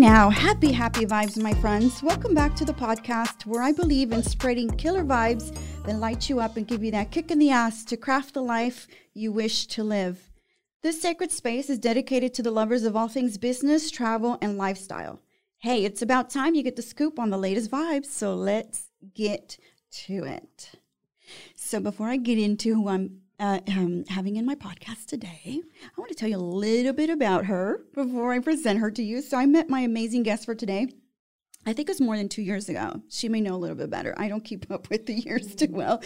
Now, happy, happy vibes, my friends. Welcome back to the podcast where I believe in spreading killer vibes that light you up and give you that kick in the ass to craft the life you wish to live. This sacred space is dedicated to the lovers of all things business, travel, and lifestyle. Hey, it's about time you get the scoop on the latest vibes, so let's get to it. So, before I get into who I'm uh, um, having in my podcast today. I want to tell you a little bit about her before I present her to you. So I met my amazing guest for today. I think it was more than two years ago. She may know a little bit better. I don't keep up with the years too well.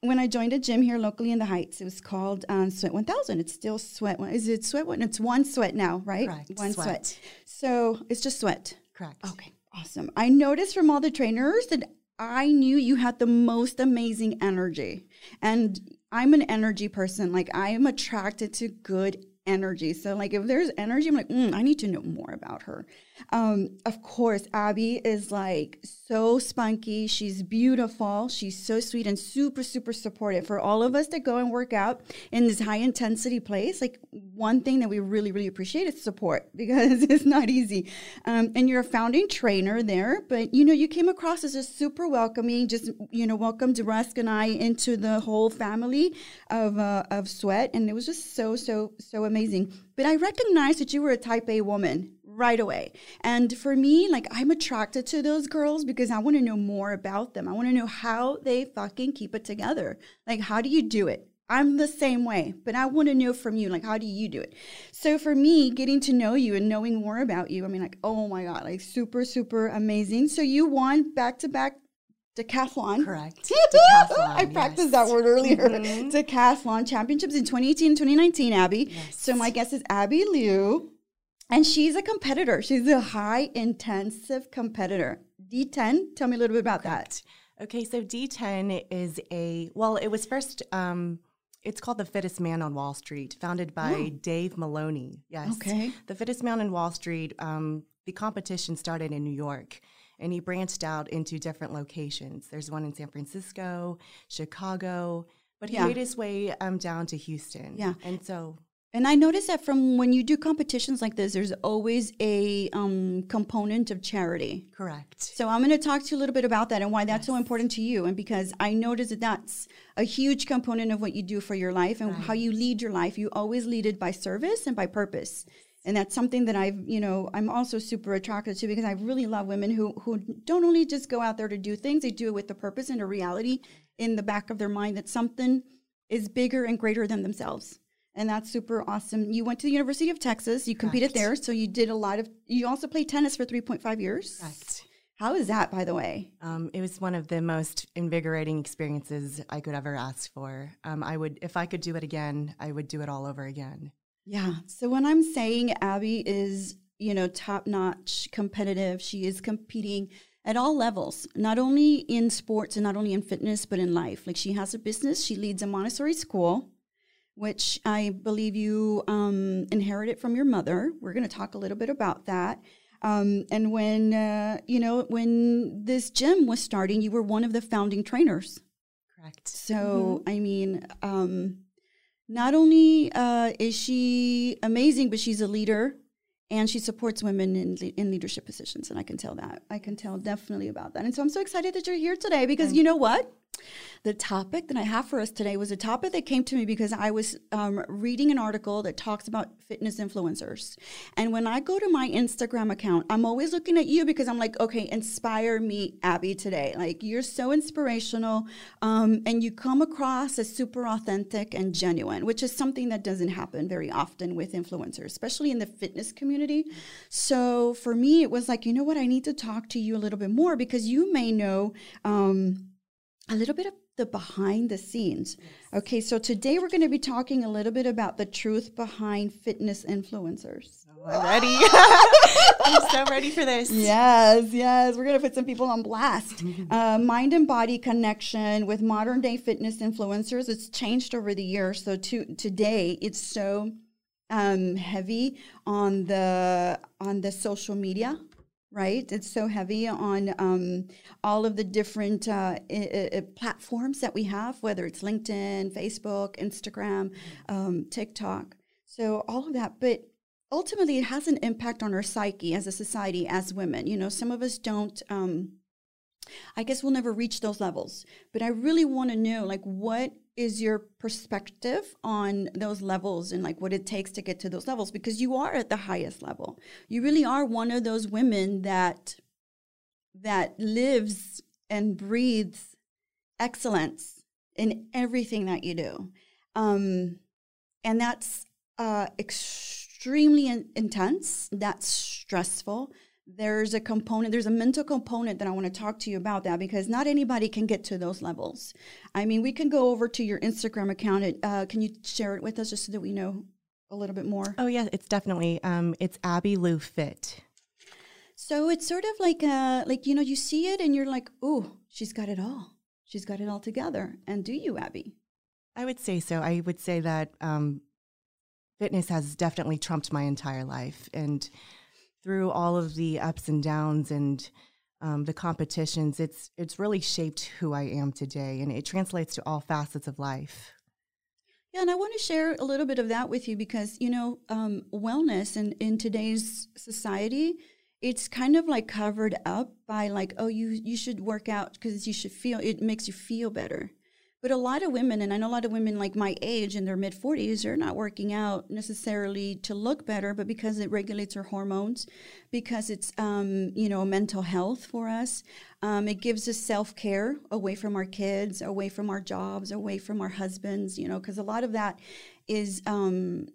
When I joined a gym here locally in the Heights, it was called um, Sweat 1000. It's still Sweat. One, Is it Sweat? One? It's one Sweat now, right? Correct. One Sweat. sweat. So it's just Sweat. Correct. Okay, awesome. I noticed from all the trainers that I knew you had the most amazing energy. And I'm an energy person. Like I am attracted to good energy. So like if there's energy, I'm like, mm, I need to know more about her. Um, of course, Abby is like so spunky. She's beautiful. She's so sweet and super, super supportive. For all of us that go and work out in this high intensity place, like one thing that we really, really appreciate is support because it's not easy. Um, and you're a founding trainer there, but you know, you came across as just super welcoming, just, you know, welcomed Rusk and I into the whole family of, uh, of sweat. And it was just so, so, so amazing. But I recognized that you were a type A woman right away. And for me, like I'm attracted to those girls because I want to know more about them. I want to know how they fucking keep it together. Like, how do you do it? I'm the same way, but I want to know from you, like, how do you do it? So for me, getting to know you and knowing more about you, I mean, like, oh my God, like super, super amazing. So you won back to back decathlon. Correct. Decathlon, I yes. practiced that word earlier. Mhm. Decathlon championships in 2018 and 2019, Abby. Yes. So my guess is Abby Liu, and she's a competitor. She's a high intensive competitor. D10, tell me a little bit about that. Okay, so D10 is a well, it was first um it's called the Fittest Man on Wall Street, founded by Oh. Dave Maloney. Yes. Okay. The Fittest Man on Wall Street, um, the competition started in New York and he branched out into different locations. There's one in San Francisco, Chicago, but he Yeah. made his way um, down to Houston. Yeah. And so And I noticed that from when you do competitions like this, there's always a um, component of charity. correct. So I'm going to talk to you a little bit about that and why that's so important to you. And because I notice that that's a huge component of what you do for your life and how you lead your life. You always lead it by service and by purpose. And that's something that I've, you know, I'm also super attracted to because I really love women who who don't only just go out there to do things, they do it with the purpose and a reality in the back of their mind that something is bigger and greater than themselves. And that's super awesome. You went to the University of Texas, you competed Correct. there, so you did a lot of you also played tennis for 3.5 years. Correct. How is that, by the way? Um, it was one of the most invigorating experiences I could ever ask for. Um, I would, if I could do it again, I would do it all over again. Yeah. So when I'm saying Abby is, you know, top notch, competitive, she is competing at all levels, not only in sports and not only in fitness, but in life. Like she has a business, she leads a Montessori school, which I believe you um, inherited from your mother. We're going to talk a little bit about that. Um, and when, uh, you know, when this gym was starting, you were one of the founding trainers. Correct. So, I mean, um, not only uh, is she amazing, but she's a leader and she supports women in, le- in leadership positions. And I can tell that. I can tell definitely about that. And so I'm so excited that you're here today because you know what? The topic that I have for us today was a topic that came to me because I was um, reading an article that talks about fitness influencers. And when I go to my Instagram account, I'm always looking at you because I'm like, okay, inspire me, Abby, today. Like, you're so inspirational um, and you come across as super authentic and genuine, which is something that doesn't happen very often with influencers, especially in the fitness community. So for me, it was like, you know what? I need to talk to you a little bit more because you may know. Um, a little bit of the behind the scenes. Okay, so today we're going to be talking a little bit about the truth behind fitness influencers. I'm ready. I'm so ready for this. Yes, yes, we're going to put some people on blast. Uh, mind and body connection with modern day fitness influencers. It's changed over the years. So to, today, it's so um, heavy on the on the social media right? It's so heavy on um, all of the different uh, I- I- platforms that we have, whether it's LinkedIn, Facebook, Instagram, um, TikTok. So all of that. But ultimately it has an impact on our psyche as a society as women you know some of us don't um i guess we'll never reach those levels. But i really want to know like what is your perspective on those levels and like what it takes to get to those levels? Because you are at the highest level. You really are one of those women that that lives and breathes excellence in everything that you do. Um and that's uh extremely in- intense. That's stressful there's a component there's a mental component that i want to talk to you about that because not anybody can get to those levels. I mean we can go over to your instagram account uh, can you share it with us just so that we know a little bit more? Oh yeah, it's definitely um, it's Abby Lou Fit. so it's sort of like uh like you know you see it and you're like oh she's got it all. She's got it all together. And do you abby? I would say so. I would say that um, fitness has definitely trumped my entire life, and through all of the ups and downs and um, the competitions, it's it's really shaped who I am today, and it translates to all facets of life. Yeah, and I want to share a little bit of that with you because you know um, wellness in in today's society, it's kind of like covered up by like oh you you should work out because you should feel it makes you feel better. But a lot of women, and I know a lot of women like my age in their mid 40s, they're not working out necessarily to look better, but because it regulates our hormones, because it's, um, you know, mental health for us. Um, it gives us self care away from our kids, away from our jobs, away from our husbands, you know, because a lot of that is. Um,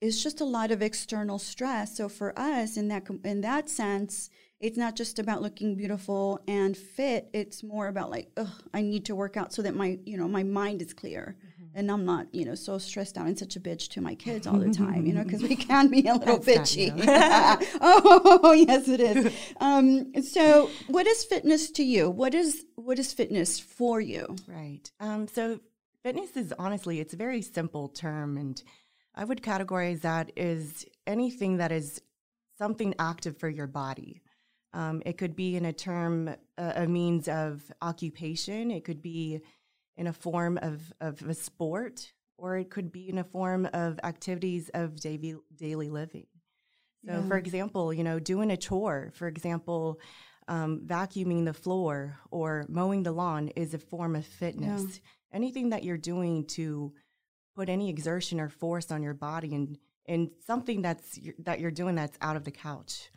is just a lot of external stress. So for us, in that in that sense, it's not just about looking beautiful and fit. It's more about like, ugh, I need to work out so that my you know my mind is clear, and I'm not you know so stressed out and such a bitch to my kids all the time. You know, because we can be a little That's bitchy. oh yes, it is. Um, so, what is fitness to you? What is what is fitness for you? Right. Um, so fitness is honestly, it's a very simple term, and I would categorize that as anything that is something active for your body. Um, it could be in a term, uh, a means of occupation. It could be in a form of, of a sport, or it could be in a form of activities of daily, daily living. So, Yeah. for example, you know, doing a chore, for example, um, vacuuming the floor or mowing the lawn is a form of fitness. Anything that you're doing to put any exertion or force on your body and and something that's that you're doing that's out of the couch.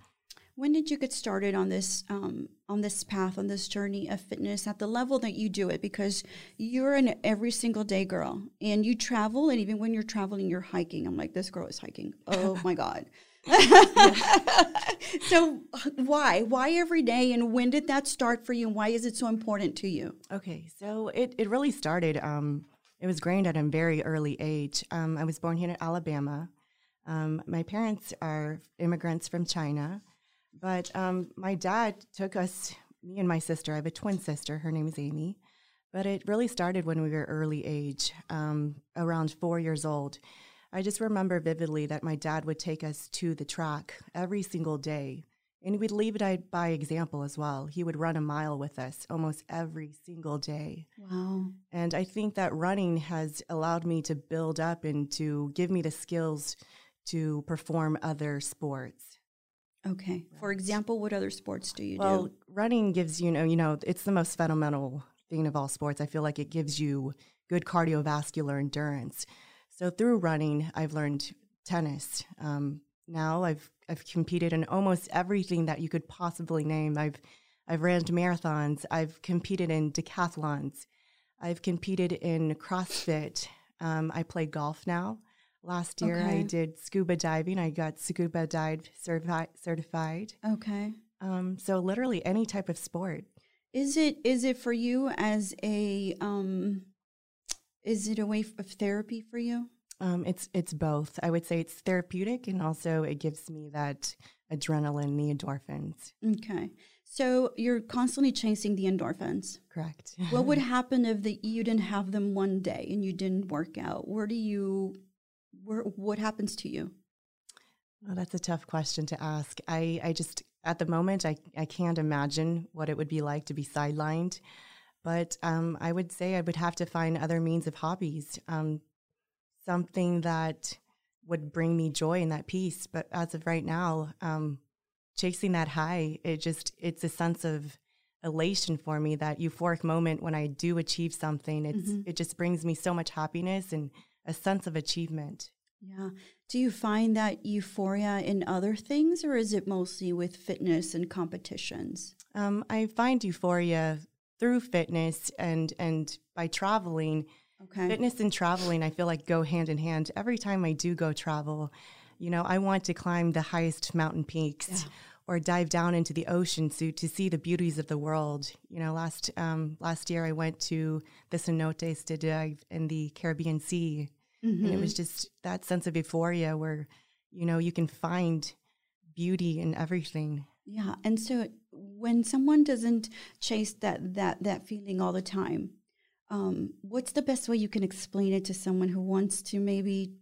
When did you get started on this um, on this path on this journey of fitness at the level that you do it? Because you're an every single day girl, and you travel, and even when you're traveling, you're hiking. I'm like, this girl is hiking. Oh my god. so why why every day and when did that start for you and why is it so important to you Okay, so it, it really started. Um, it was grained at a very early age. Um, I was born here in Alabama. Um, my parents are immigrants from China, but um, my dad took us, me and my sister. I have a twin sister. Her name is Amy. But it really started when we were early age, um, around four years old. I just remember vividly that my dad would take us to the track every single day. And we'd lead it by example as well. He would run a mile with us almost every single day. wow And I think that running has allowed me to build up and to give me the skills to perform other sports. Okay for example what other sports do you Well, do running gives you know, you know, it's the most fundamental thing of all sports. I feel like it gives you good cardiovascular endurance. So through running, I've learned tennis. Um, now I've I've competed in almost everything that you could possibly name. I've I've ran marathons. I've competed in decathlons. I've competed in CrossFit. Um, I play golf now. Last year, Okay. I did scuba diving. I got scuba dive certifi- certified. okay Um, so literally any type of sport. Is it is it for you as a um is it a way of therapy for you? Um, it's it's both. I would say it's therapeutic, and also it gives me that adrenaline, the endorphins. Okay. So you're constantly chasing the endorphins. Correct. What would happen if the, you didn't have them one day and you didn't work out? Where do you where what happens to you? Well, that's a tough question to ask. I, I just at the moment I, I can't imagine what it would be like to be sidelined. But um, I would say I would have to find other means of hobbies. Um, something that would bring me joy and that peace. But as of right now, um, chasing that high, it just it's a sense of elation for me. That euphoric moment when I do achieve something, it's Mhm. it just brings me so much happiness and a sense of achievement. Yeah. Do you find that euphoria in other things, or is it mostly with fitness and competitions? Um, I find euphoria through fitness and and by traveling. Okay. Fitness and traveling, I feel like go hand in hand. Every time I do go travel, you know, I want to climb the highest mountain peaks Yeah. or dive down into the ocean to to see the beauties of the world. You know, last um, last year I went to the cenotes to dive in the Caribbean Sea, and it was just that sense of euphoria where, you know, you can find beauty in everything. Yeah, and so when someone doesn't chase that that that feeling all the time, um, what's the best way you can explain it to someone who wants to maybe,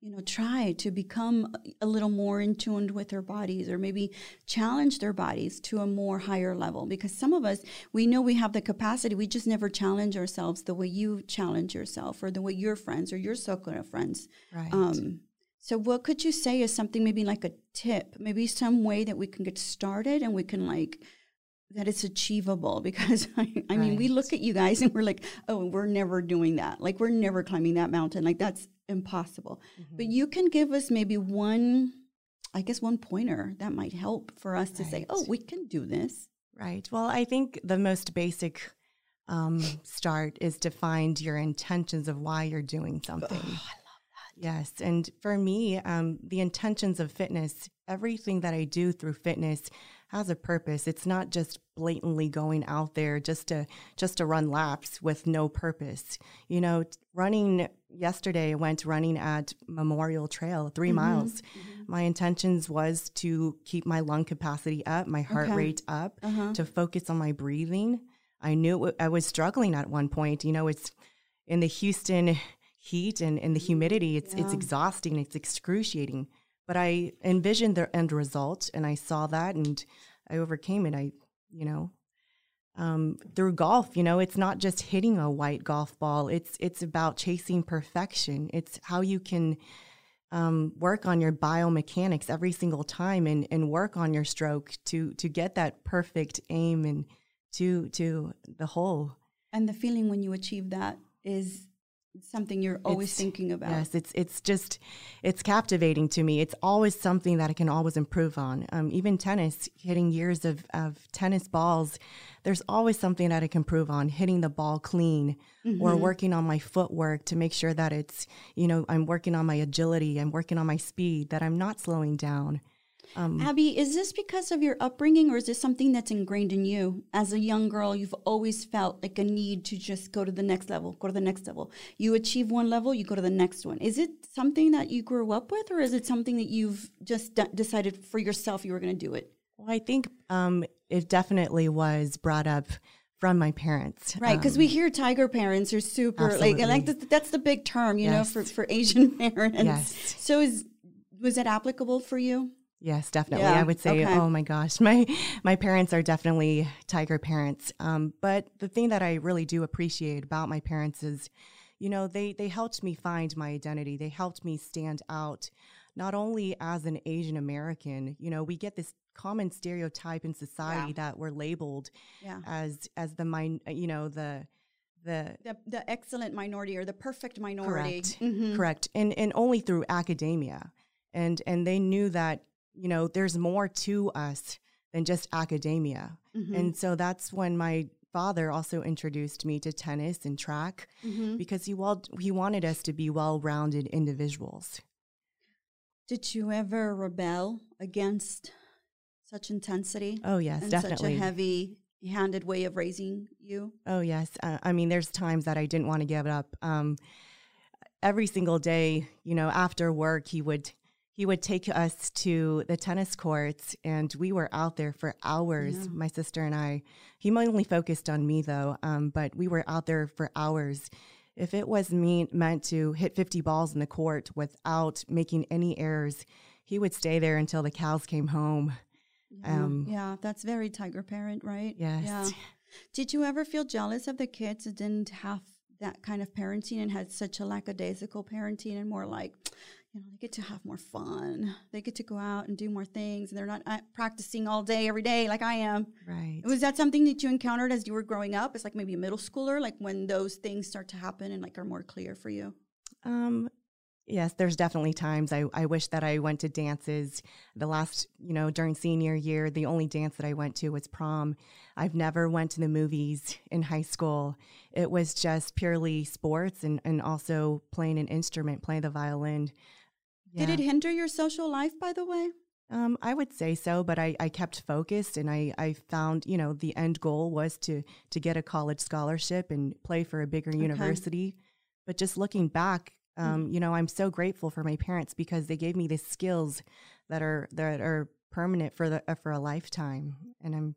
you know, try to become a little more in tune with their bodies, or maybe challenge their bodies to a more higher level? Because some of us, we know we have the capacity, we just never challenge ourselves the way you challenge yourself, or the way your friends or your circle of friends Right. um, so, what could you say is something maybe like a tip, maybe some way that we can get started and we can like that it's achievable? Because I, I mean, we look at you guys and we're like, oh, we're never doing that. Like, we're never climbing that mountain. Like, that's impossible. But you can give us maybe one, I guess, one pointer that might help for us to say, oh, we can do this. Right. Well, I think the most basic um, start is to find your intentions of why you're doing something. Oh, I love that. Yes. And for me, um, the intentions of fitness, everything that I do through fitness has a purpose. It's not just blatantly going out there just to just to run laps with no purpose. You know, running yesterday I went running at Memorial Trail, 3 Mhm, miles. My intentions was to keep my lung capacity up, my heart Okay. rate up, Uh-huh. to focus on my breathing. I knew I was struggling at one point. You know, it's in the Houston heat and, and the humidity, it's it's exhausting, it's excruciating. But I envisioned the end result and I saw that and I overcame it. I, you know, um, through golf, you know, it's not just hitting a white golf ball. It's it's about chasing perfection. It's how you can um, work on your biomechanics every single time and, and work on your stroke to to get that perfect aim and to to the hole. And the feeling when you achieve that is something you're always It's- thinking about. Yes, it's it's just it's captivating to me. It's always something that I can always improve on. Um, even tennis, hitting years of, of tennis balls, there's always something that I can improve on. Hitting the ball clean, or Mhm. working on my footwork to make sure that it's you know I'm working on my agility. I'm working on my speed. That I'm not slowing down. Um, Abby, is this because of your upbringing or is this something that's ingrained in you? As a young girl, you've always felt like a need to just go to the next level, go to the next level. You achieve one level, you go to the next one. Is it something that you grew up with or is it something that you've just d- decided for yourself you were going to do it? well, I think um, it definitely was brought up from my parents. Right, because Um, we hear tiger parents are super like like that's, the big term, you know, for, for Asian parents. Yes. So is was that applicable for you? Yes, definitely. Yeah, I would say, okay. oh my gosh, my my parents are definitely tiger parents. Um, but the thing that I really do appreciate about my parents is, you know, they they helped me find my identity. They helped me stand out, not only as an Asian American. You know, we get this common stereotype in society that we're labeled Yeah. as as the min, you know, the the The, the excellent minority or the perfect minority. Correct. Mhm. correct and and only through academia and and they knew that you know there's more to us than just academia Mhm. and so that's when my father also introduced me to tennis and track Mhm. because he well he wanted us to be well-rounded individuals Did you ever rebel against such intensity oh yes and definitely such a heavy-handed way of raising you? Oh yes, uh, I mean, there's times that I didn't want to give it up. Um, every single day, you know, after work, he would he would take us to the tennis courts, and we were out there for hours. Yeah. My sister and I. He mainly focused on me though, um, but we were out there for hours. If it was me meant to hit 50 balls in the court without making any errors, he would stay there until the cows came home. Yeah, Um, yeah, that's very tiger parent, right? Yes. Yeah. Did you ever feel jealous of the kids that didn't have that kind of parenting and had such a lackadaisical parenting and more like, you know, they get to have more fun. They get to go out and do more things, and they're not uh, practicing all day every day like I am. Right. Was that something that you encountered as you were growing up? It's like maybe a middle schooler, like when those things start to happen and like are more clear for you. Um, yes, there's definitely times I, I wish that I went to dances. The last, you know, during senior year, the only dance that I went to was prom. I've never went to the movies in high school. It was just purely sports and, and also playing an instrument, playing the violin. Yeah. Did it hinder your social life, by the way? Um, I would say so, but I, I kept focused and I, I found, you know, the end goal was to to get a college scholarship and play for a bigger okay. university. But just looking back, mm. um, mm-hmm. you know, I'm so grateful for my parents because they gave me the skills that are that are permanent for the uh, for a lifetime. And I'm,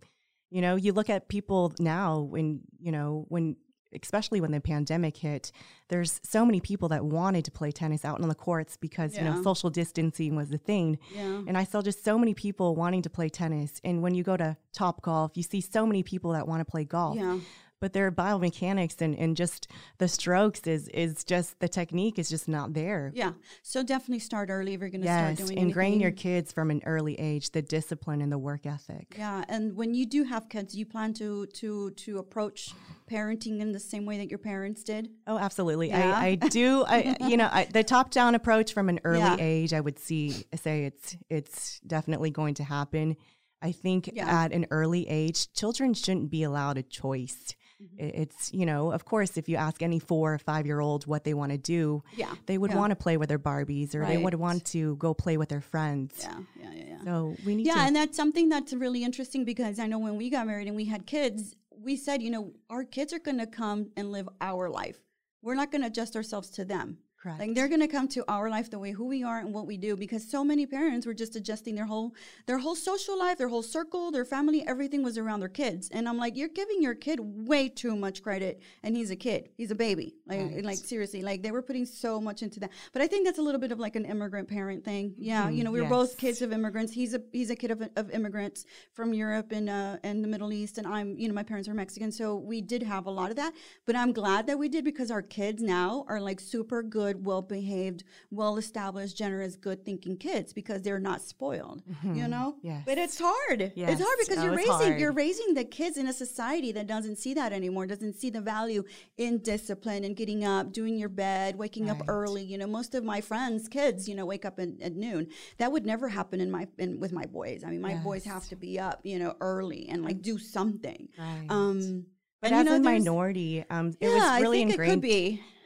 you know, you look at people now when you know when especially when the pandemic hit, there's so many people that wanted to play tennis out on the courts because, yeah. you know, social distancing was the thing. Yeah. And I saw just so many people wanting to play tennis. And when you go to Top Golf, you see so many people that want to play golf. Yeah but their biomechanics and, and just the strokes is is just the technique is just not there. Yeah. So definitely start early if you're going to yes, start doing it. ingrain anything. your kids from an early age the discipline and the work ethic. Yeah, and when you do have kids, you plan to to to approach parenting in the same way that your parents did. Oh, absolutely. Yeah. I, I do. I you know I, the top down approach from an early yeah. age, I would see say it's it's definitely going to happen. I think yeah. at an early age, children shouldn't be allowed a choice. Mm-hmm. It's, you know, of course, if you ask any four or five year old what they want to do, yeah. they would yeah. want to play with their Barbies or right. they would want to go play with their friends. Yeah, yeah, yeah. yeah. So we need to yeah, to. and that's something that's really interesting because I know when we got married and we had kids, we said, you know, our kids are going to come and live our life. We're not going to adjust ourselves to them. Correct. Like they're going to come to our life the way who we are and what we do because so many parents were just adjusting their whole their whole social life, their whole circle, their family, everything was around their kids. And I'm like, you're giving your kid way too much credit and he's a kid. He's a baby. Like right. like seriously, like they were putting so much into that. But I think that's a little bit of like an immigrant parent thing. Yeah, mm, you know, we yes. both kids of immigrants. He's a he's a kid of, of immigrants from Europe and uh and the Middle East and I'm, you know, my parents are Mexican, so we did have a lot of that. But I'm glad that we did because our kids now are like super good, well behaved well established, generous, good thinking kids because they're not spoiled. Mm-hmm. You know? Yes. But it's hard. Yes. It's hard because oh, you're raising hard. you're raising the kids in a society that doesn't see that anymore, doesn't see the value in discipline and getting up, doing your bed, waking right. up early. You know, most of my friends' kids, you know, wake up in, at noon. That would never happen in my in, with my boys. I mean, my yes. boys have to be up, you know, early and like do something. Right. Um but and, as know, a minority, um, it yeah, was really ingrained,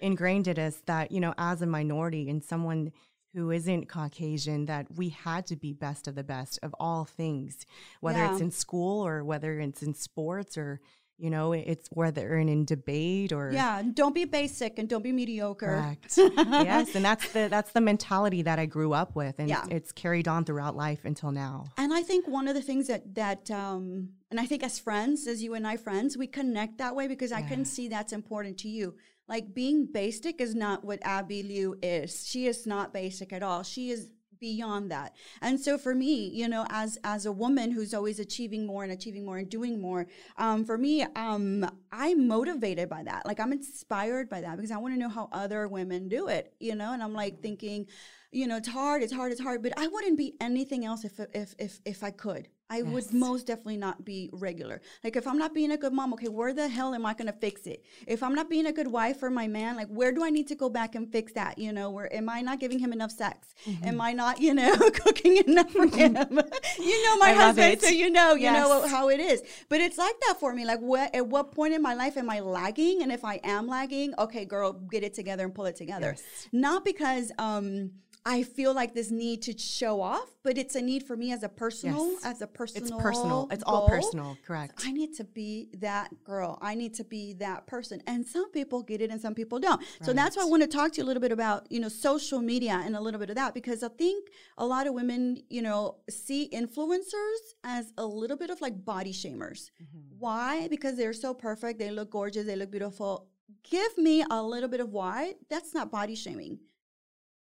ingrained in us that, you know, as a minority and someone who isn't Caucasian, that we had to be best of the best of all things, whether yeah. it's in school or whether it's in sports or you know, it's whether in, in debate or yeah, don't be basic and don't be mediocre. Correct. yes, and that's the that's the mentality that I grew up with, and yeah. it's carried on throughout life until now. And I think one of the things that that um, and I think as friends, as you and I friends, we connect that way because yeah. I can see that's important to you. Like being basic is not what Abby Liu is. She is not basic at all. She is beyond that and so for me you know as as a woman who's always achieving more and achieving more and doing more um, for me um, i'm motivated by that like i'm inspired by that because i want to know how other women do it you know and i'm like thinking you know it's hard it's hard it's hard but i wouldn't be anything else if if if, if i could I yes. would most definitely not be regular. Like if I'm not being a good mom, okay, where the hell am I gonna fix it? If I'm not being a good wife for my man, like where do I need to go back and fix that? You know, where am I not giving him enough sex? Mm-hmm. Am I not, you know, cooking enough for him? you know my I husband, so you know, yes. you know how it is. But it's like that for me. Like what at what point in my life am I lagging? And if I am lagging, okay, girl, get it together and pull it together. Yes. Not because um I feel like this need to show off, but it's a need for me as a personal, yes. as a personal. It's personal. It's goal. all personal. Correct. I need to be that girl. I need to be that person. And some people get it, and some people don't. Right. So that's why I want to talk to you a little bit about you know social media and a little bit of that because I think a lot of women you know see influencers as a little bit of like body shamers. Mm-hmm. Why? Because they're so perfect. They look gorgeous. They look beautiful. Give me a little bit of why. That's not body shaming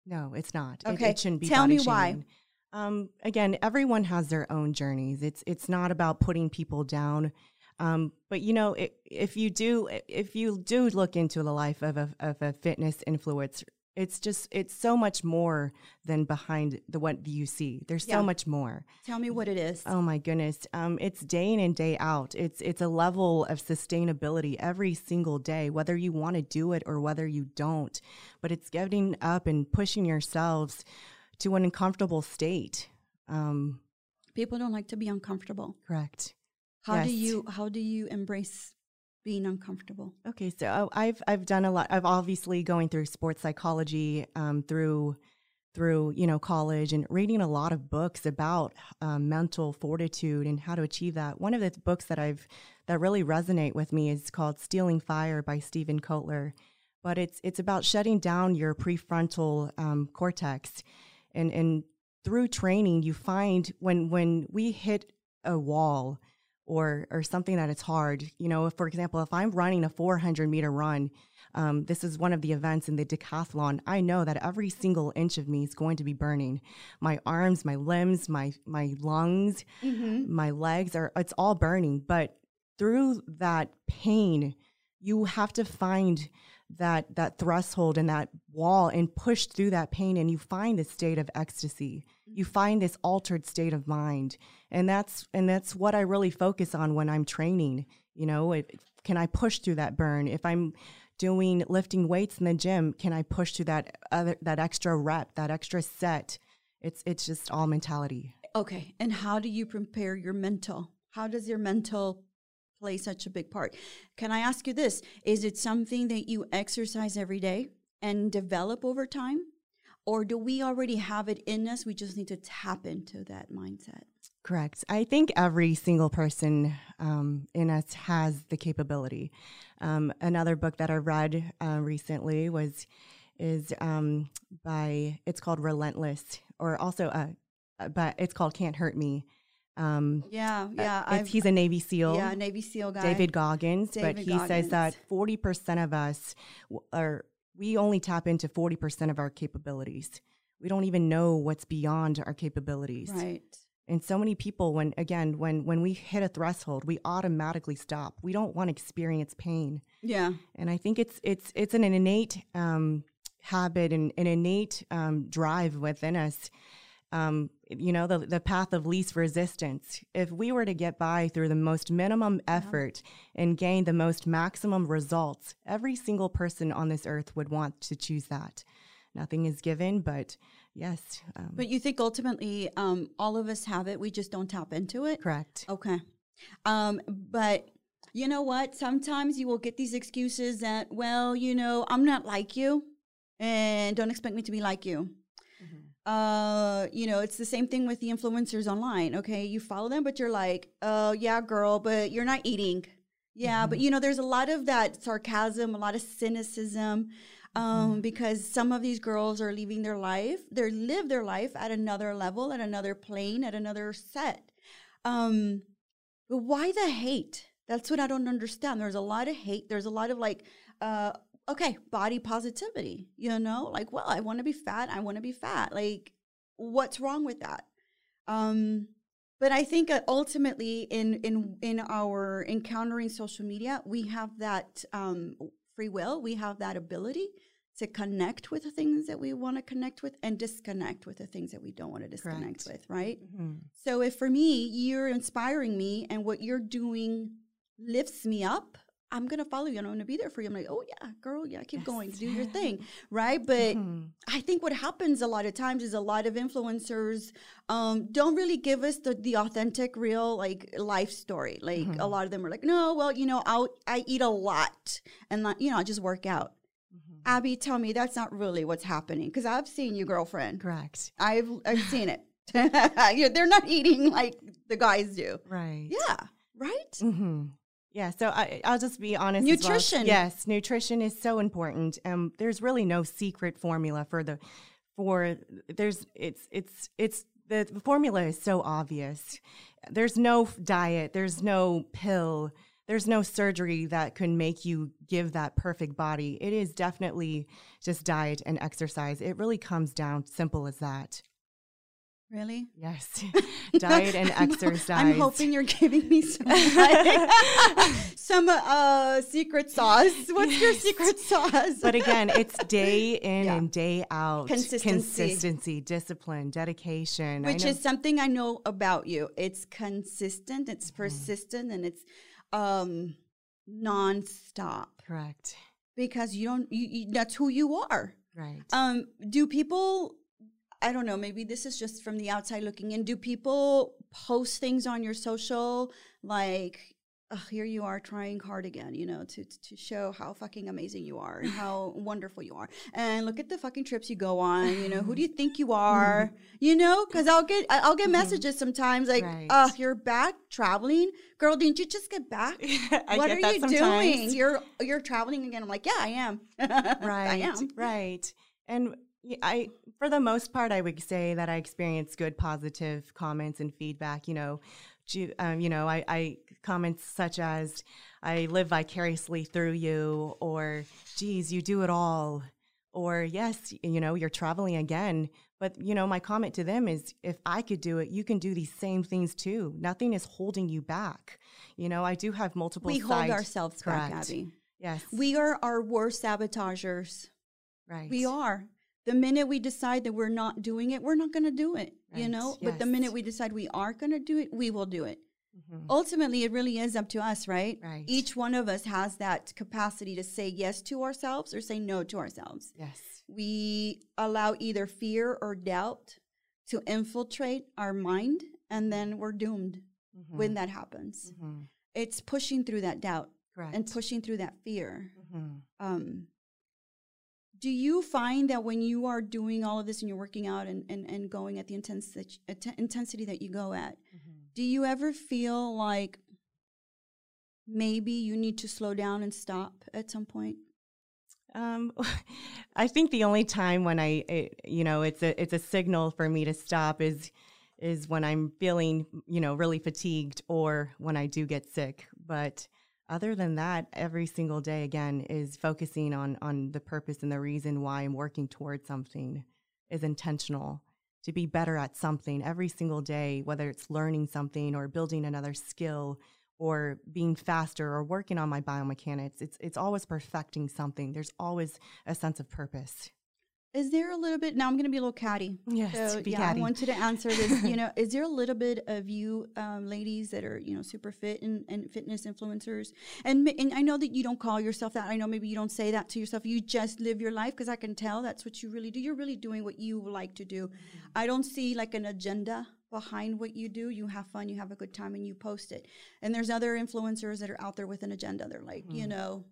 no, it's not. Okay, it, it shouldn't be. Tell me why. Um, again, everyone has their own journeys. It's it's not about putting people down. Um, but you know, it, if you do if you do look into the life of a, of a fitness influencer It's just it's so much more than behind the what you see. There's Yeah. so much more. Tell me what it is. Oh my goodness. Um, it's day in and day out. It's it's a level of sustainability every single day, whether you want to do it or whether you don't. But it's getting up and pushing yourselves to an uncomfortable state. Um, People don't like to be uncomfortable. correct. How do you how do you embrace being uncomfortable? Okay, so I've I've done a lot. I've obviously going through sports psychology um, through through you know college and reading a lot of books about um, mental fortitude and how to achieve that. One of the books that I've that really resonate with me is called "Stealing Fire" by Steven Kotler, but it's it's about shutting down your prefrontal um, cortex, and and through training you find when when we hit a wall or or something that it's hard. You know, if, for example, if I'm running a 400 meter run, um, this is one of the events in the decathlon. I know that every single inch of me is going to be burning. My arms, my limbs, my my lungs, my legs are it's all burning. But through that pain, you have to find that that threshold and that wall and push through that pain and you find this state of ecstasy you mm-hmm. find this altered state of mind and that's and that's what i really focus on when i'm training you know if, can i push through that burn if i'm doing lifting weights in the gym can i push through that other that extra rep that extra set it's it's just all mentality Okay. And how do you prepare your mental? How does your mental play such a big part? Can I ask you this? Is it something that you exercise every day and develop over time? Or do we already have it in us? We just need to tap into that mindset. Correct. I think every single person um, in us has the capability. Um, another book that I read uh, recently was is um, by it's called Relentless, or also uh, uh, but it's called Can't Hurt Me. Um, Yeah, yeah. uh, it's, he's a Navy SEAL. yeah, Navy SEAL guy. David Goggins, but David he says that 40% of us w- are, we only tap into 40% of our capabilities. We don't even know what's beyond our capabilities. Right. And so many people, when again, when when we hit a threshold, we automatically stop. We don't want to experience pain, Yeah. and I think it's it's it's an innate um, habit and an innate um, drive within us. Um, you know, the the path of least resistance. If we were to get by through the most minimum effort and gain the most maximum results, every single person on this earth would want to choose that. Nothing is given, but yes, um, But you think ultimately um, all of us have it, we just don't tap into it? correct. Okay. Um, but you know what? Sometimes you will get these excuses that, well, you know, I'm not like you and don't expect me to be like you. Uh, you know, it's the same thing with the influencers online. Okay. You follow them, but you're like, oh, yeah, girl, but you're not eating. Yeah. But, you know, there's a lot of that sarcasm, a lot of cynicism. Um, because some of these girls are leaving their life, they live their life at another level, at another plane, at another set. Um, but why the hate? That's what I don't understand. There's a lot of hate. There's a lot of like, uh, okay, body positivity, you know, like, well, I want to be fat. I want to be fat. Like, what's wrong with that? Um, but I think uh, ultimately, in in in our encountering social media, we have that um, free will. We have that ability to connect with the things that we want to connect with, and disconnect with the things that we don't want to disconnect Correct. with. Right. Mhm. So if for me, you're inspiring me and what you're doing lifts me up, I'm gonna follow you and I'm gonna be there for you. I'm like, oh yeah, girl, yeah, keep Yes. going, do your thing. Right. But Mhm. I think what happens a lot of times is a lot of influencers um, don't really give us the, the authentic, real like life story. Like a lot of them are like, no, well, you know, I'll, I eat a lot and like, you know, I just work out. Mhm. Abby, tell me that's not really what's happening because I've seen you, girlfriend. Correct. I've I've seen it. Yeah, They're not eating like the guys do. Right. Yeah, right. hmm Yeah. So I, I'll just be honest. as well. Nutrition. Yes, nutrition is so important. Um, there's really no secret formula for the, for there's it's it's it's the formula is so obvious. There's no diet. There's no pill. There's no surgery that can make you give that perfect body. It is definitely just diet and exercise. It really comes down simple as that. Really? Yes, diet and exercise. I'm hoping you're giving me some some uh, secret sauce. What's your secret sauce? but again, it's day in Yeah. and day out. Consistency. consistency, discipline, dedication. Which is something I know about you. It's consistent, it's Mm-hmm. persistent, and it's um nonstop correct. because you don't. You, you, that's who you are. Right. Um, do people? I don't know. Maybe this is just from the outside looking in. Do people post things on your social like? "Ugh, here you are trying hard again, you know, to to show how fucking amazing you are and how wonderful you are. And look at the fucking trips you go on. You know, who do you think you are? You know, because I'll get I'll get messages sometimes like, Right. "Uh, you're back traveling, girl. Didn't you just get back? I what are you sometimes. doing? You're you're traveling again." I'm like, "Yeah, I am. right I am." right and i for the most part i would say that i experience good positive comments and feedback you know um, you know I, I comments such as i live vicariously through you or geez you do it all or yes you know you're traveling again but you know my comment to them is if i could do it you can do these same things too nothing is holding you back you know i do have multiple we hold sides- ourselves back, Abby. yes We are our worst sabotagers. right We are. The minute we decide that we're not doing it, we're not going to do it. You Right, know. But the minute we decide we are going to do it, we will do it. Mhm. Ultimately, it really is up to us, right? Right. Each one of us has that capacity to say yes to ourselves or say no to ourselves. yes We allow either fear or doubt to infiltrate our mind, and then we're doomed when that happens. Mhm. It's pushing through that doubt Correct. and pushing through that fear. Mhm. um, do you find that when you are doing all of this and you're working out and, and, and going at the intense, att- intensity that you go at, do you ever feel like maybe you need to slow down and stop at some point? Um, I think the only time when I, it, you know, it's a it's a signal for me to stop is is when I'm feeling, you know, really fatigued or when I do get sick. But other than that, every single day again is focusing on on the purpose and the reason why I'm working towards something is intentional to be better at something every single day, whether it's learning something or building another skill or being faster or working on my biomechanics. It's it's always perfecting something. There's always a sense of purpose. Is there a little bit? Now I'm going to be a little catty. Yes, So be yeah, catty. I want you to answer this. You know, is there a little bit of you, um, ladies, that are you know super fit and, and fitness influencers? And and I know that you don't call yourself that. I know maybe you don't say that to yourself. You just live your life because I can tell that's what you really do. You're really doing what you like to do. I don't see like an agenda behind what you do. You have fun, you have a good time, and you post it. And there's other influencers that are out there with an agenda. They're like, you know.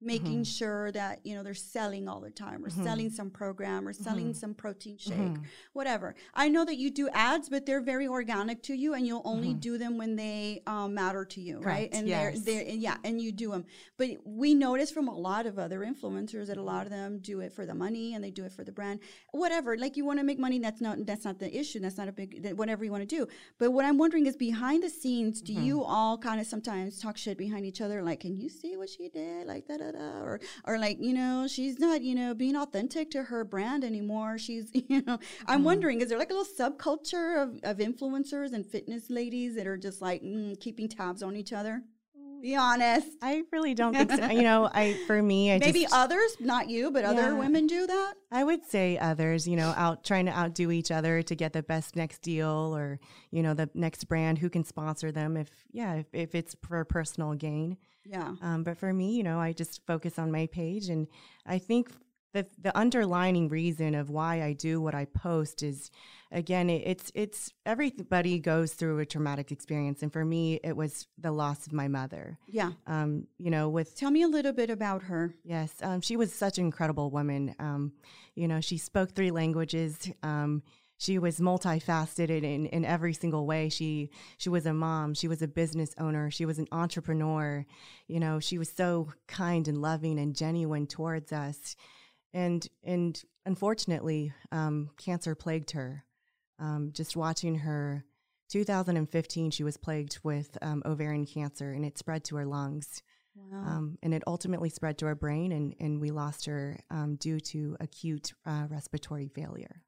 Making mm-hmm. sure that you know they're selling all the time, or mm-hmm. selling some program, or selling mm-hmm. some protein shake, whatever. I know that you do ads, but they're very organic to you, and you'll only do them when they um, matter to you, right? Correct, And yes. they're, they're yeah, and you do them. But we notice from a lot of other influencers that a lot of them do it for the money and they do it for the brand, whatever. Like you want to make money, that's not that's not the issue. That's not a big that- whatever you want to do. But what I'm wondering is behind the scenes, do you all kind of sometimes talk shit behind each other? Like, can you see what she did? Like da da da, or or like you know she's not you know being authentic to her brand anymore. She's you know I'm wondering is there like a little subculture of of influencers and fitness ladies that are just like mm, keeping tabs on each other? Be honest. I really don't think so. You know, I for me, I Maybe just, others, not you, but other women do that. I would say others, you know, out trying to outdo each other to get the best next deal or, you know, the next brand who can sponsor them if, yeah, if, if it's for personal gain. Yeah. Um, but for me, you know, I just focus on my page. And I think the, the underlining reason of why I do what I post is, again, it, it's, it's everybody goes through a traumatic experience. And for me, it was the loss of my mother. Yeah. Um, you know, with Tell me a little bit about her. Yes, um, she was such an incredible woman. Um, you know, she spoke three languages. Um, she was multifaceted in, in every single way. She she was a mom. She was a business owner. She was an entrepreneur. You know, she was so kind and loving and genuine towards us. And and unfortunately, um, cancer plagued her. Um, just watching her, 2015, she was plagued with um, ovarian cancer, and it spread to her lungs. Wow. Um, and it ultimately spread to her brain, and, and we lost her um, due to acute uh, respiratory failure.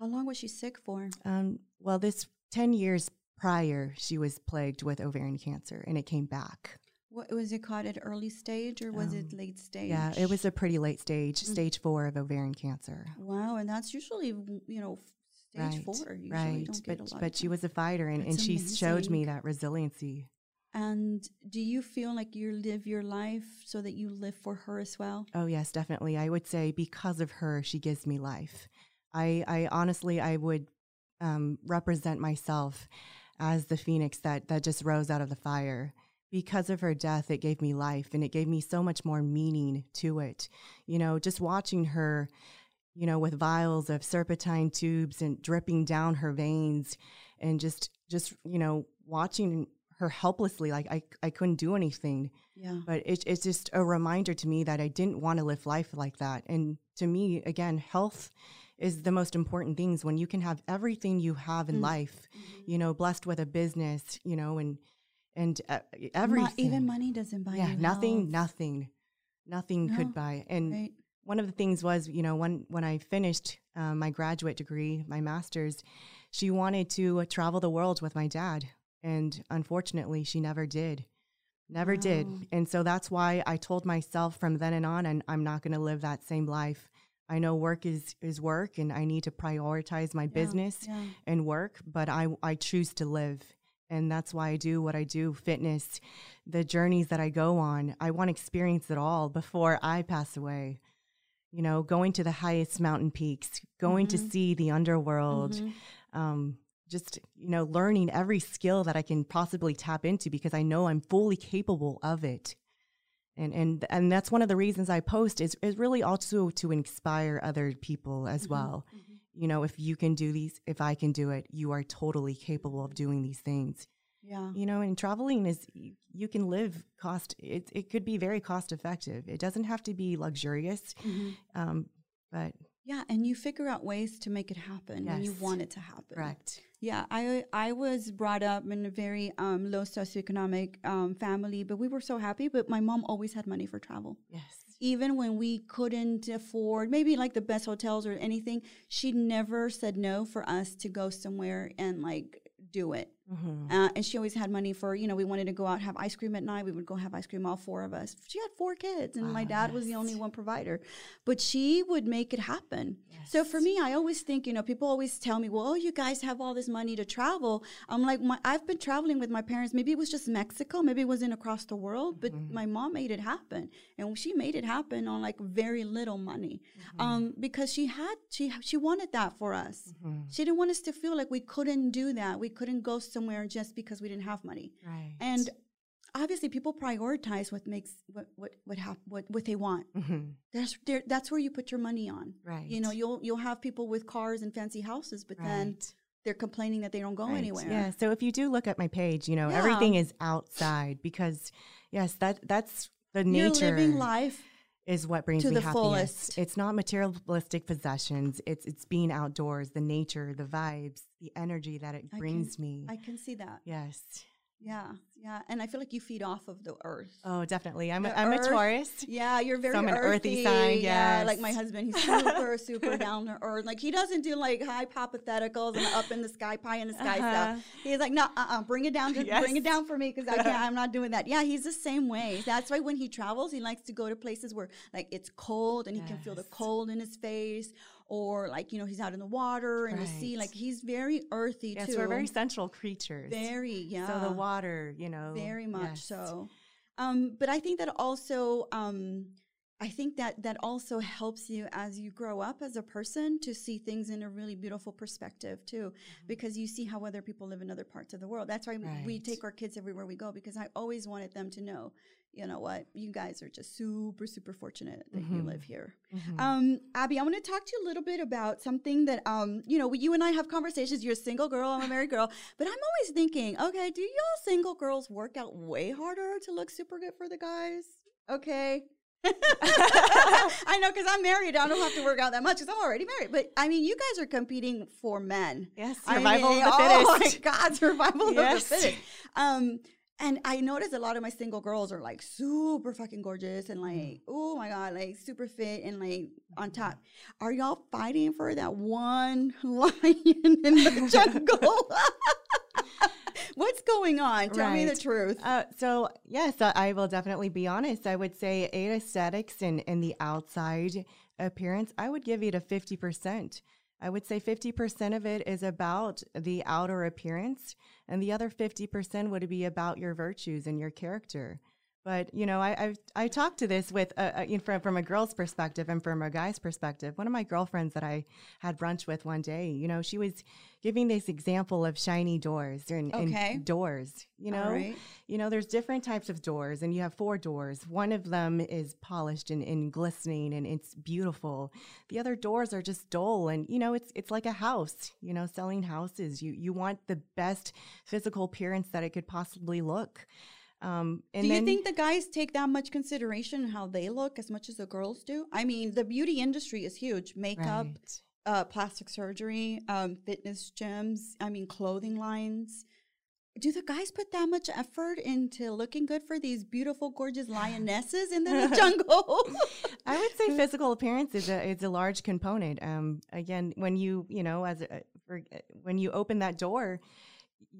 How long was she sick for? Um, well, this 10 years prior, she was plagued with ovarian cancer and it came back. What was it caught at early stage or was it Um, late stage? Yeah, it was a pretty late stage, Mm. stage four of ovarian cancer. Wow, and that's usually you know stage right, four. Usually right. don't get But a lot but she was a fighter, and, and she showed me that resiliency. And do you feel like you live your life so that you live for her as well? Oh yes, definitely. I would say because of her, she gives me life. I, I honestly, I would um, represent myself as the phoenix that that just rose out of the fire. Because of her death, it gave me life, and it gave me so much more meaning to it. You know, just watching her, you know, with vials of serpentine tubes and dripping down her veins, and just just you know watching her helplessly, like I I couldn't do anything Yeah. but it, it's just a reminder to me that I didn't want to live life like that. And to me, again, health is the most important things when you can have everything you have in Mm. life, you know, blessed with a business, you know, and and uh, everything. even money doesn't buy yeah, nothing, health, nothing, nothing No, could buy. And Right. one of the things was, you know, when when I finished um, my graduate degree, my master's, she wanted to uh, travel the world with my dad, and unfortunately, she never did, never Wow. did. And so that's why I told myself from then and on, and I'm not going to live that same life. I know work is is work, and I need to prioritize my Yeah, business Yeah. and work, but I I choose to live. And that's why I do what I do, fitness, the journeys that I go on. I want to experience it all before I pass away. You know, going to the highest mountain peaks, going to Mhm. see the underworld, Mhm. um, just, you know, learning every skill that I can possibly tap into because I know I'm fully capable of it. And, and and that's one of the reasons I post is, is really also to inspire other people as Mhm. well Mhm. you know, if you can do these, if I can do it, you are totally capable of doing these things. Yeah. You know, and traveling is you, can live cost. It it could be very cost effective. It doesn't have to be luxurious, Mhm. um, but Yeah, and you figure out ways to make it happen when you want it to happen. correct. Yeah, I I was brought up in a very um, low socioeconomic um, family, but we were so happy. But my mom always had money for travel, Yes. even when we couldn't afford maybe like the best hotels or anything. She never said no for us to go somewhere and like do it. Hmm Uh, and she always had money for you know we wanted to go out have ice cream at night. We would go have ice cream all four of us. She had four kids, and my Wow, dad was the only one provider, but she would make it happen. So for me, I always think, you know, people always tell me, well, oh, you guys have all this money to travel. I'm like, my, I've been traveling with my parents. Maybe it was just Mexico. Maybe it wasn't across the world, but Mhm. my mom made it happen. And she made it happen on like very little money Mm-hmm. um, because she had, she, she wanted that for us. Mhm. She didn't want us to feel like we couldn't do that. We couldn't go somewhere just because we didn't have money. Right. And obviously people prioritize what makes, what, what, what, hap- what, what they want. Mhm. That's, that's where you put your money on. right. You know, you'll you'll have people with cars and fancy houses, but then they're complaining that they don't go Right. anywhere. Yeah. So if you do look at my page, you know, Yeah. everything is outside because, yes, that that's the You're nature. living life. Is what brings to me the happiness. fullest. It's not materialistic possessions. It's it's being outdoors, the nature, the vibes, the energy that it I can- brings me. I can see that. yes. Yeah, yeah, and I feel like you feed off of the earth. Oh, definitely. I'm a, The I'm a Taurus. Yeah, you're very So I'm an earthy. earthy sign, Yeah, like my husband, he's super, super down to earth. Like he doesn't do like high hypotheticals and up in the sky, pie in the sky Uh-huh. stuff. He's like, no, uh, uh bring it down, to, Yes. bring it down for me because I can't. I'm not doing that. Yeah, he's the same way. That's why when he travels, he likes to go to places where like it's cold and he can feel the cold in his face, or like you know he's out in the water and the sea. Like he's very earthy Yes, too. we're very central creatures. very yeah. So the water, you know. Very much yes. so. Um, but I think that also, um, I think that that also helps you as you grow up as a person to see things in a really beautiful perspective too, because you see how other people live in other parts of the world. That's why we take our kids everywhere we go because I always wanted them to know, you know what, you guys are just super, super fortunate that you Mhm. live here. Mhm. Um, Abby, I want to talk to you a little bit about something that, um, you know, you and I have conversations. You're a single girl, I'm a married girl, but I'm always thinking, okay, do y'all single girls work out way harder to look super good for the guys? Okay. I know because I'm married. I don't have to work out that much because I'm already married. But I mean, you guys are competing for men. yes, I survival mean, of the Oh fittest. my God, survival Yes. of the fittest. Um, And I noticed a lot of my single girls are like super fucking gorgeous and Mm-hmm. like, oh my God, like super fit and like on top. Are y'all fighting for that one lion in the jungle? What's going on? Tell me the truth. Uh, so yes, I will definitely be honest. I would say eight aesthetics and in the outside appearance, I would give it a fifty percent. I would say fifty percent of it is about the outer appearance, and the other fifty percent would be about your virtues and your character. But you know, I I've, I talked to this with uh, uh, you know, from from a girl's perspective and from a guy's perspective. One of my girlfriends that I had brunch with one day, you know, she was giving this example of shiny doors and, and doors. You know, right. you know, there's different types of doors, and you have four doors. One of them is polished and, and glistening, and it's beautiful. The other doors are just dull, and you know, it's it's like a house. You know, selling houses. You you want the best physical appearance that it could possibly look. Um, and do you think the guys take that much consideration in how they look as much as the girls do? I mean, the beauty industry is huge. Makeup, Right. uh, plastic surgery, um, fitness gyms, I mean, clothing lines. Do the guys put that much effort into looking good for these beautiful, gorgeous lionesses in the jungle? I would say physical appearance is a is a large component. Um, again, when you you know as a, for, when you open that door,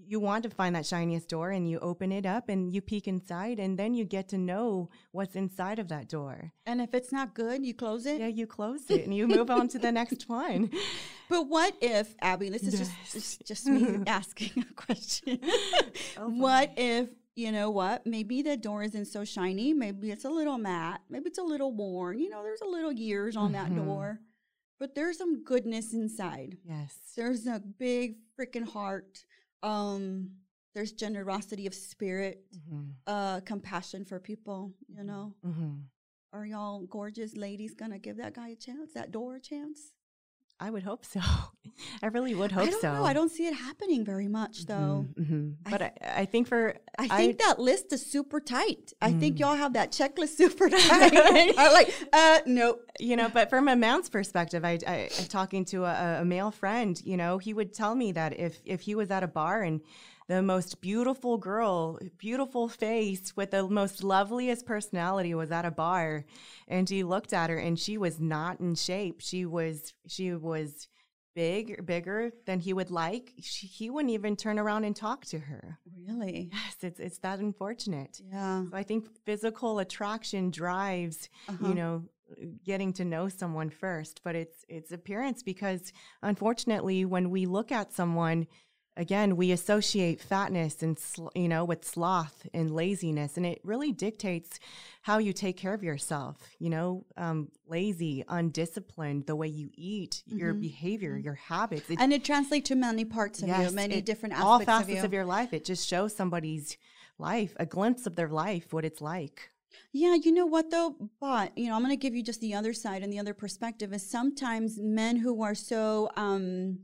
you want to find that shiniest door, and you open it up, and you peek inside, and then you get to know what's inside of that door. and if it's not good, you close it. Yeah, you close it, and you move on to the next one. But what if, Abby, this is just, just, just me asking a question. Oh, what if, you know what, maybe the door isn't so shiny. Maybe it's a little matte. Maybe it's a little worn. You know, there's a little years on that mm-hmm. door. But there's some goodness inside. Yes. There's a big freaking heart. Um, there's generosity of spirit, Mhm. uh, compassion for people, you know. Mhm. Are y'all gorgeous ladies gonna give that guy a chance, that door a chance? I would hope so. I really would hope I don't so. know. I don't see it happening very much though. Mhm, mhm. But I, I think for I think that list is super tight. I think y'all have that checklist super tight. I'm like, uh, nope. you know, but from a man's perspective, I, I talking to a, a male friend, you know, he would tell me that if if he was at a bar and the most beautiful girl, beautiful face with the most loveliest personality was at a bar, and he looked at her and she was not in shape. She was she was big, bigger than he would like. She, he wouldn't even turn around and talk to her. Really? Yes, it's it's that unfortunate. Yeah. So I think physical attraction drives, Uh-huh. you know, getting to know someone first, but it's it's appearance because unfortunately when we look at someone again, we associate fatness and sl- you know with sloth and laziness and it really dictates how you take care of yourself, you know, um, lazy, undisciplined, the way you eat, your behavior, your habits. It And it translates to many parts of you, Yes, many it- different all aspects facets of you. your life. It just shows somebody's life, a glimpse of their life, what it's like. Yeah, you know what though? But, you know, I'm going to give you just the other side and the other perspective is sometimes men who are so, um,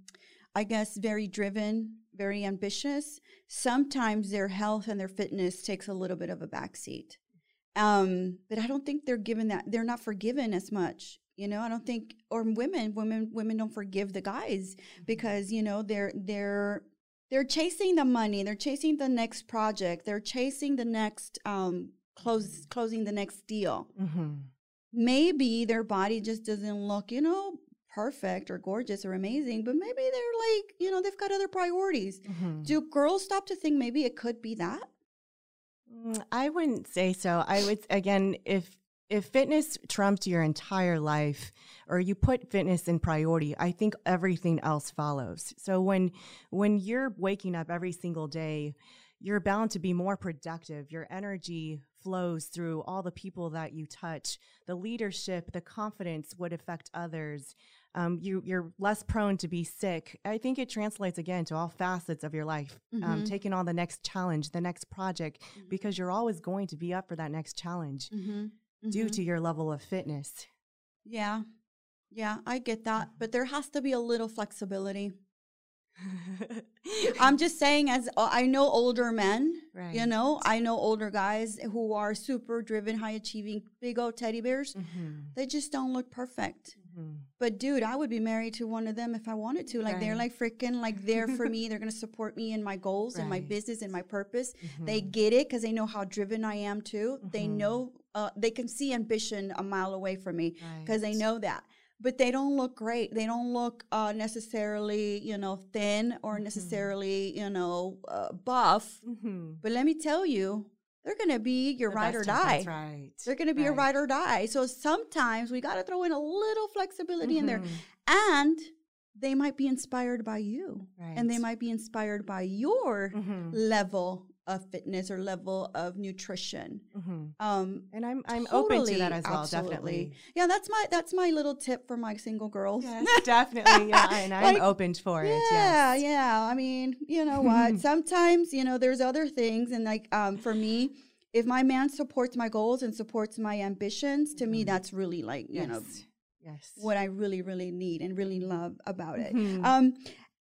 I guess, very driven, very ambitious, sometimes their health and their fitness takes a little bit of a backseat. Um, but I don't think they're given that, they're not forgiven as much. You know, I don't think, or women, women, women don't forgive the guys because, you know, they're, they're, they're chasing the money. They're chasing the next project. They're chasing the next um, close closing the next deal. Mm-hmm. Maybe their body just doesn't look, you know, perfect or gorgeous or amazing, but maybe they're like, you know, they've got other priorities. Mm-hmm. Do girls stop to think maybe it could be that? Mm, I wouldn't say so. I would again, if if fitness trumped your entire life, or you put fitness in priority, I think everything else follows. So when when you're waking up every single day, you're bound to be more productive. Your energy flows through all the people that you touch. The leadership, the confidence would affect others. Um, you, you're less prone to be sick. I think it translates again to all facets of your life. Um, taking on the next challenge, the next project, because you're always going to be up for that next challenge Mm-hmm. due to your level of fitness. Yeah. Yeah, I get that. But there has to be a little flexibility. I'm just saying, as uh, I know older men, you know, I know older guys who are super driven, high achieving, big old teddy bears. Mhm. They just don't look perfect. Mhm. But dude, I would be married to one of them if I wanted to. Like they're like freaking like there for me. They're gonna support me in my goals and my business and my purpose. Mhm. They get it because they know how driven I am too. They Mhm. know uh, they can see ambition a mile away from me because they know that. But they don't look great. They don't look uh, necessarily, you know, thin or Mhm. necessarily, you know, uh, buff. Mhm. But let me tell you, they're gonna be your The ride or die. Right. They're gonna be your Right. ride or die. So sometimes we got to throw in a little flexibility in there Mhm. and they might be inspired by you and they might be inspired by your Mhm. level of fitness or level of nutrition Mhm. um And I'm I'm open to totally, that as well. absolutely. Definitely. yeah that's my that's my little tip for my single girls Yes, definitely. Yeah, and I'm Like, open for it. yeah yeah i mean you know what sometimes you know there's other things and like um for me if my man supports my goals and supports my ambitions to me Mhm. that's really like you yes. know Yes. what I really, really need and really love about it. Mhm. Um,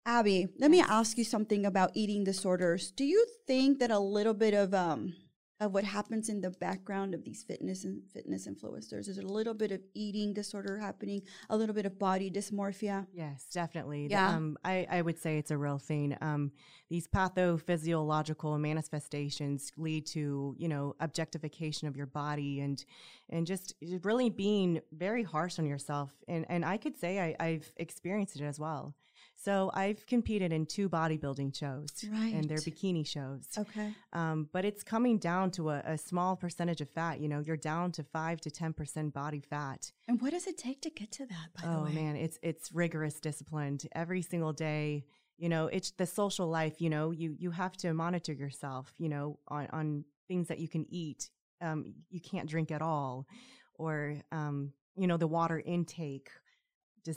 Abby, let me ask you something about eating disorders. Do you think that a little bit of um of what happens in the background of these fitness and fitness influencers is a little bit of eating disorder happening, a little bit of body dysmorphia? Yes, definitely. The- Yeah. Um, I, I would say it's a real thing. Um, these pathophysiological manifestations lead to, you know, objectification of your body and and just really being very harsh on yourself. And and I could say I, I've experienced it as well. So I've competed in two bodybuilding shows right. and they're bikini shows. Okay. Um, but it's coming down to a, a small percentage of fat. You know, you're down to five to ten percent body fat. And what does it take to get to that, by the way, Oh man, it's it's rigorous disciplined every single day. You know, it's the social life. You know, you you have to monitor yourself. You know, on on things that you can eat. Um, you can't drink at all, or um, you know, the water intake.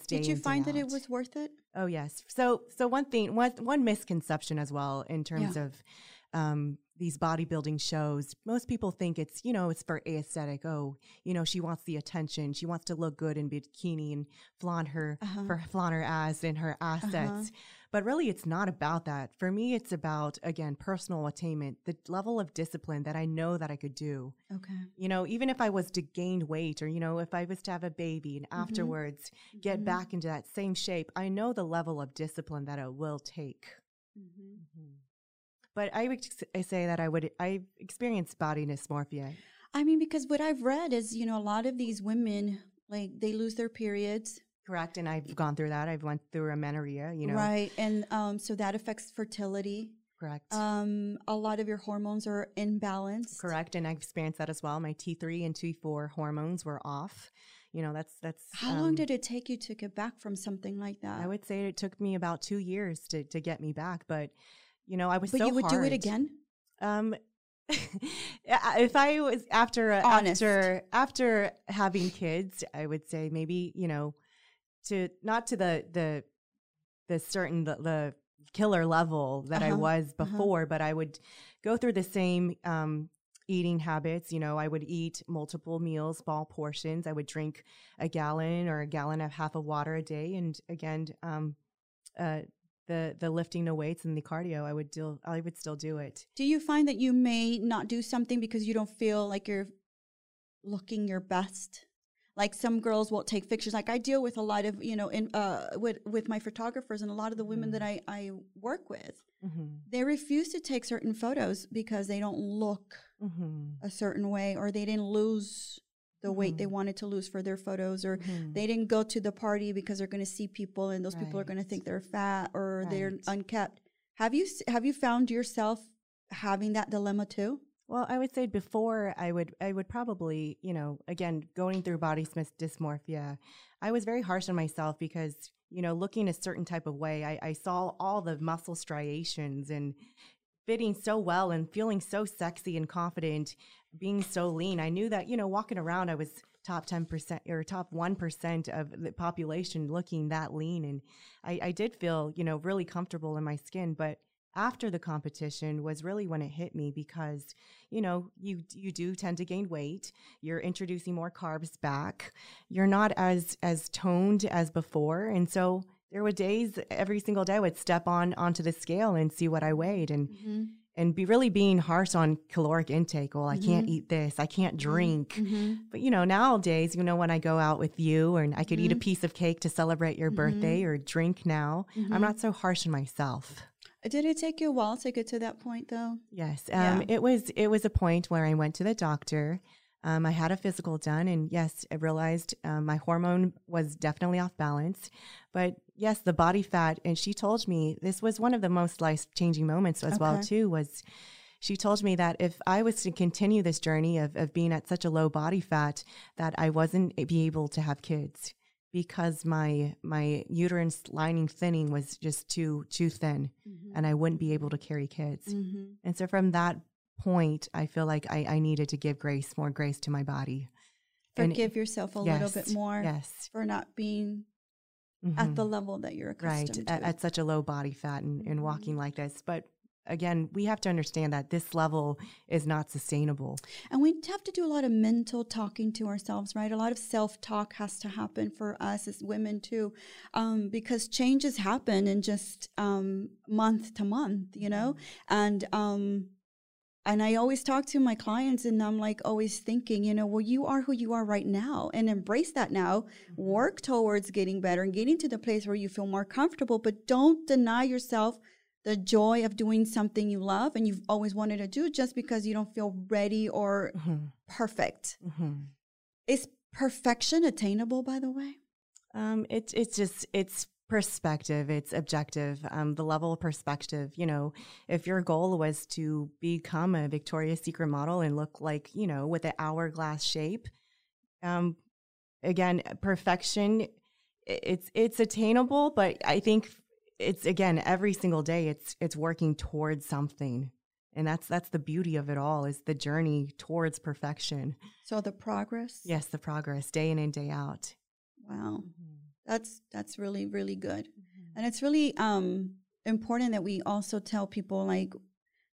Did you find that it was worth it? Oh yes. So so one thing one one misconception as well in terms Yeah. of um, these bodybuilding shows. Most people think it's you know it's for aesthetic. Oh, you know she wants the attention. She wants to look good in bikini and flaunt her Uh-huh. for flaunt her ass and her assets. But really, it's not about that. For me, it's about again personal attainment, the level of discipline that I know that I could do. Okay. You know, even if I was to gain weight or, you know, if I was to have a baby and afterwards get Mhm. back into that same shape, I know the level of discipline that it will take. Mhm. But I would I say that I would, I experienced body dysmorphia. I mean, because what I've read is, you know, a lot of these women, like, they lose their periods. Correct. And I've gone through that. I've went through amenorrhea, you know. Right. And um, so that affects fertility. Correct. Um, a lot of your hormones are imbalanced. Correct. And I've experienced that as well. My T3 and T4 hormones were off. You know, that's, that's. How long um, did it take you to get back from something like that? I would say it took me about two years to, to get me back. But, you know, I was but so you would do it again? Um, if I was after Honest. after after having kids, I would say maybe you know to not to the the the certain the, the killer level that I Uh-huh, was uh-huh. before, but I would go through the same um, eating habits. You know, I would eat multiple meals, small portions. I would drink a gallon or a gallon and a half of water a day, and again, um, uh, the the lifting the weights and the cardio, I would do. I would still do it. Do you find that you may not do something because you don't feel like you're looking your best? Like some girls won't take pictures. Like I deal with a lot of, you know, in uh with with my photographers and a lot of the women that I I work with. Mm-hmm. They refuse to take certain photos because they don't look Mm-hmm. a certain way or they didn't lose the weight they wanted to lose for their photos or Mm-hmm. they didn't go to the party because they're going to see people and those people are going to think they're fat or they're Right. unkept. Have you have you found yourself having that dilemma too? Well, I would say before I would I would probably, you know, again, going through body dysmorphia, I was very harsh on myself because, you know, looking a certain type of way, I, I saw all the muscle striations and fitting so well and feeling so sexy and confident, being so lean. I knew that, you know, walking around I was top 10% or top 1% of the population looking that lean. And I, I did feel, you know, really comfortable in my skin. But after the competition was really when it hit me because you know you you do tend to gain weight you're introducing more carbs back you're not as as toned as before and so there were days every single day I would step on onto the scale and see what I weighed and and be really being harsh on caloric intake. Well, I can't Mhm. eat this, I can't drink. Mhm. But you know, nowadays, you know, when I go out with you and I could eat a Mhm. piece of cake to celebrate your birthday or drink now. I'm not so harsh on myself. Did it take you a while to get to that point, though? Yes, Yeah. um, it was it was a point where I went to the doctor. Um, I had a physical done, and yes, I realized um, my hormone was definitely off balance. But yes, the body fat, and she told me this was one of the most life changing moments as well too. Was she told me that if I was to continue this journey of, of being at such a low body fat, that I wasn't be able to have kids because my my uterine lining thinning was just too too thin, and I wouldn't be able to carry kids. Mhm. And so from that point, I feel like I, I needed to give grace, more grace to my body. And- Forgive yourself a little bit more Yes. for not being at Mhm. the level that you're right accustomed at, to. at such a low body fat and, and walking Mhm. like this. But again, we have to understand that this level is not sustainable. And we have to do a lot of mental talking to ourselves, right? A lot of self talk has to happen for us as women too, um, because changes happen in just um, month to month, you know? And, um, and I always talk to my clients and I'm like always thinking, you know, well, you are who you are right now and embrace that now. Work towards getting better and getting to the place where you feel more comfortable, but don't deny yourself the joy of doing something you love and you've always wanted to do just because you don't feel ready or Mhm. perfect. Mhm. Is perfection attainable, by the way? Um, it's it's just it's perspective, it's objective. Um, the level of perspective, you know, if your goal was to become a Victoria's Secret model and look like, you know, with an hourglass shape, um, again, perfection, it's it's attainable, but I think it's again every single day it's it's working towards something. And that's that's the beauty of it all is the journey towards perfection. So the progress? Yes, the progress day in and day out. Wow. That's that's really, really good. And it's really um important that we also tell people like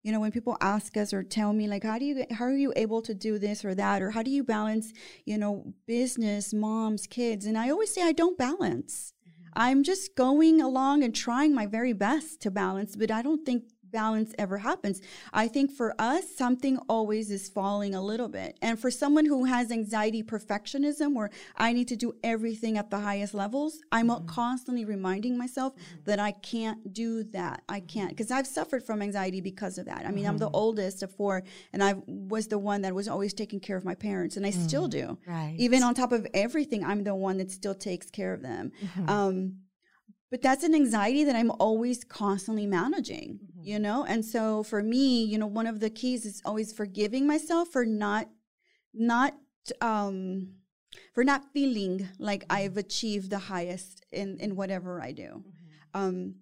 you know when people ask us or tell me like how do you how are you able to do this or that or how do you balance you know business moms kids and i always say i don't balance i'm just going along and trying my very best to balance but i don't think balance ever happens. I think for us something always is falling a little bit. And for someone who has anxiety perfectionism where i need to do everything at the highest levels i'm constantly reminding myself that i can't do that. I can't because i've suffered from anxiety because of that. I mean i'm the oldest of four and i was the one that was always taking care of my parents and i still do. Right. even on top of everything i'm the one that still takes care of them. Mhm. um, but that's an anxiety that I'm always constantly managing, Mhm. you know? And so for me, you know, one of the keys is always forgiving myself for not, not, um, for not feeling like I've achieved the highest in, in whatever I do. Um,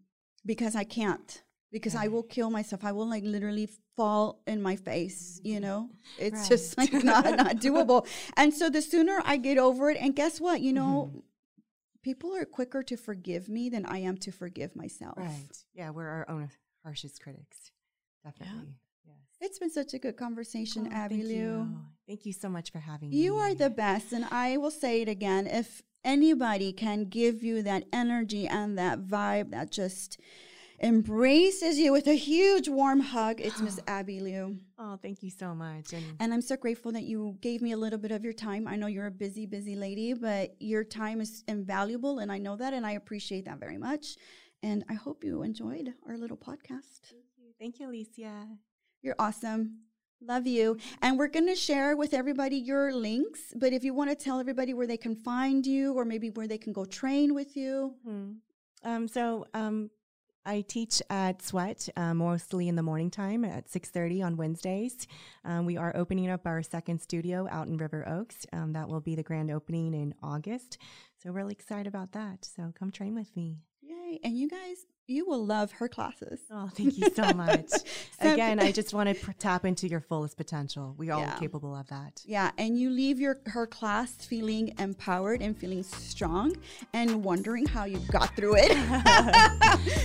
because I can't, because I will kill myself. I will like literally fall in my face, you know? It's just like not, not doable. And so the sooner I get over it, and guess what? You know, people are quicker to forgive me than I am to forgive myself. Right. Yeah, we're our own harshest critics. Definitely. Yes. It's been such a good conversation, Oh, Abby thank Liu. you. Thank you so much for having me. You are the best, and I will say it again. If anybody can give you that energy and that vibe that just embraces you with a huge warm hug, it's Miss Abby Liu. Oh, thank you so much. And And I'm so grateful that you gave me a little bit of your time. I know you're a busy, busy lady, but your time is invaluable, and I know that, and I appreciate that very much. And I hope you enjoyed our little podcast. thank you, Alicia. You're awesome. Love you. And we're going to share with everybody your links. But if you want to tell everybody where they can find you or maybe where they can go train with you. Mhm. Um, so um, I teach at Sweat uh, mostly in the morning time at 6.30 on Wednesdays. Um, we are opening up our second studio out in River Oaks. Um, that will be the grand opening in August. So really excited about that. So come train with me. Yay. And you guys, you will love her classes. Oh, thank you so much. So- Again, I just want to pr- tap into your fullest potential. We are Yeah. all capable of that. Yeah, and you leave your her class feeling empowered and feeling strong and wondering how you got through it.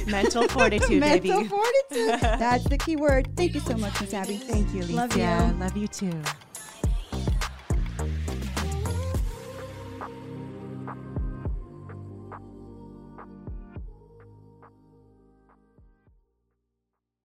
Mental fortitude, Mental baby. fortitude. That's the key word. Thank you so much, Miss Abby. Thank you, Lisa. Love you. Love you too.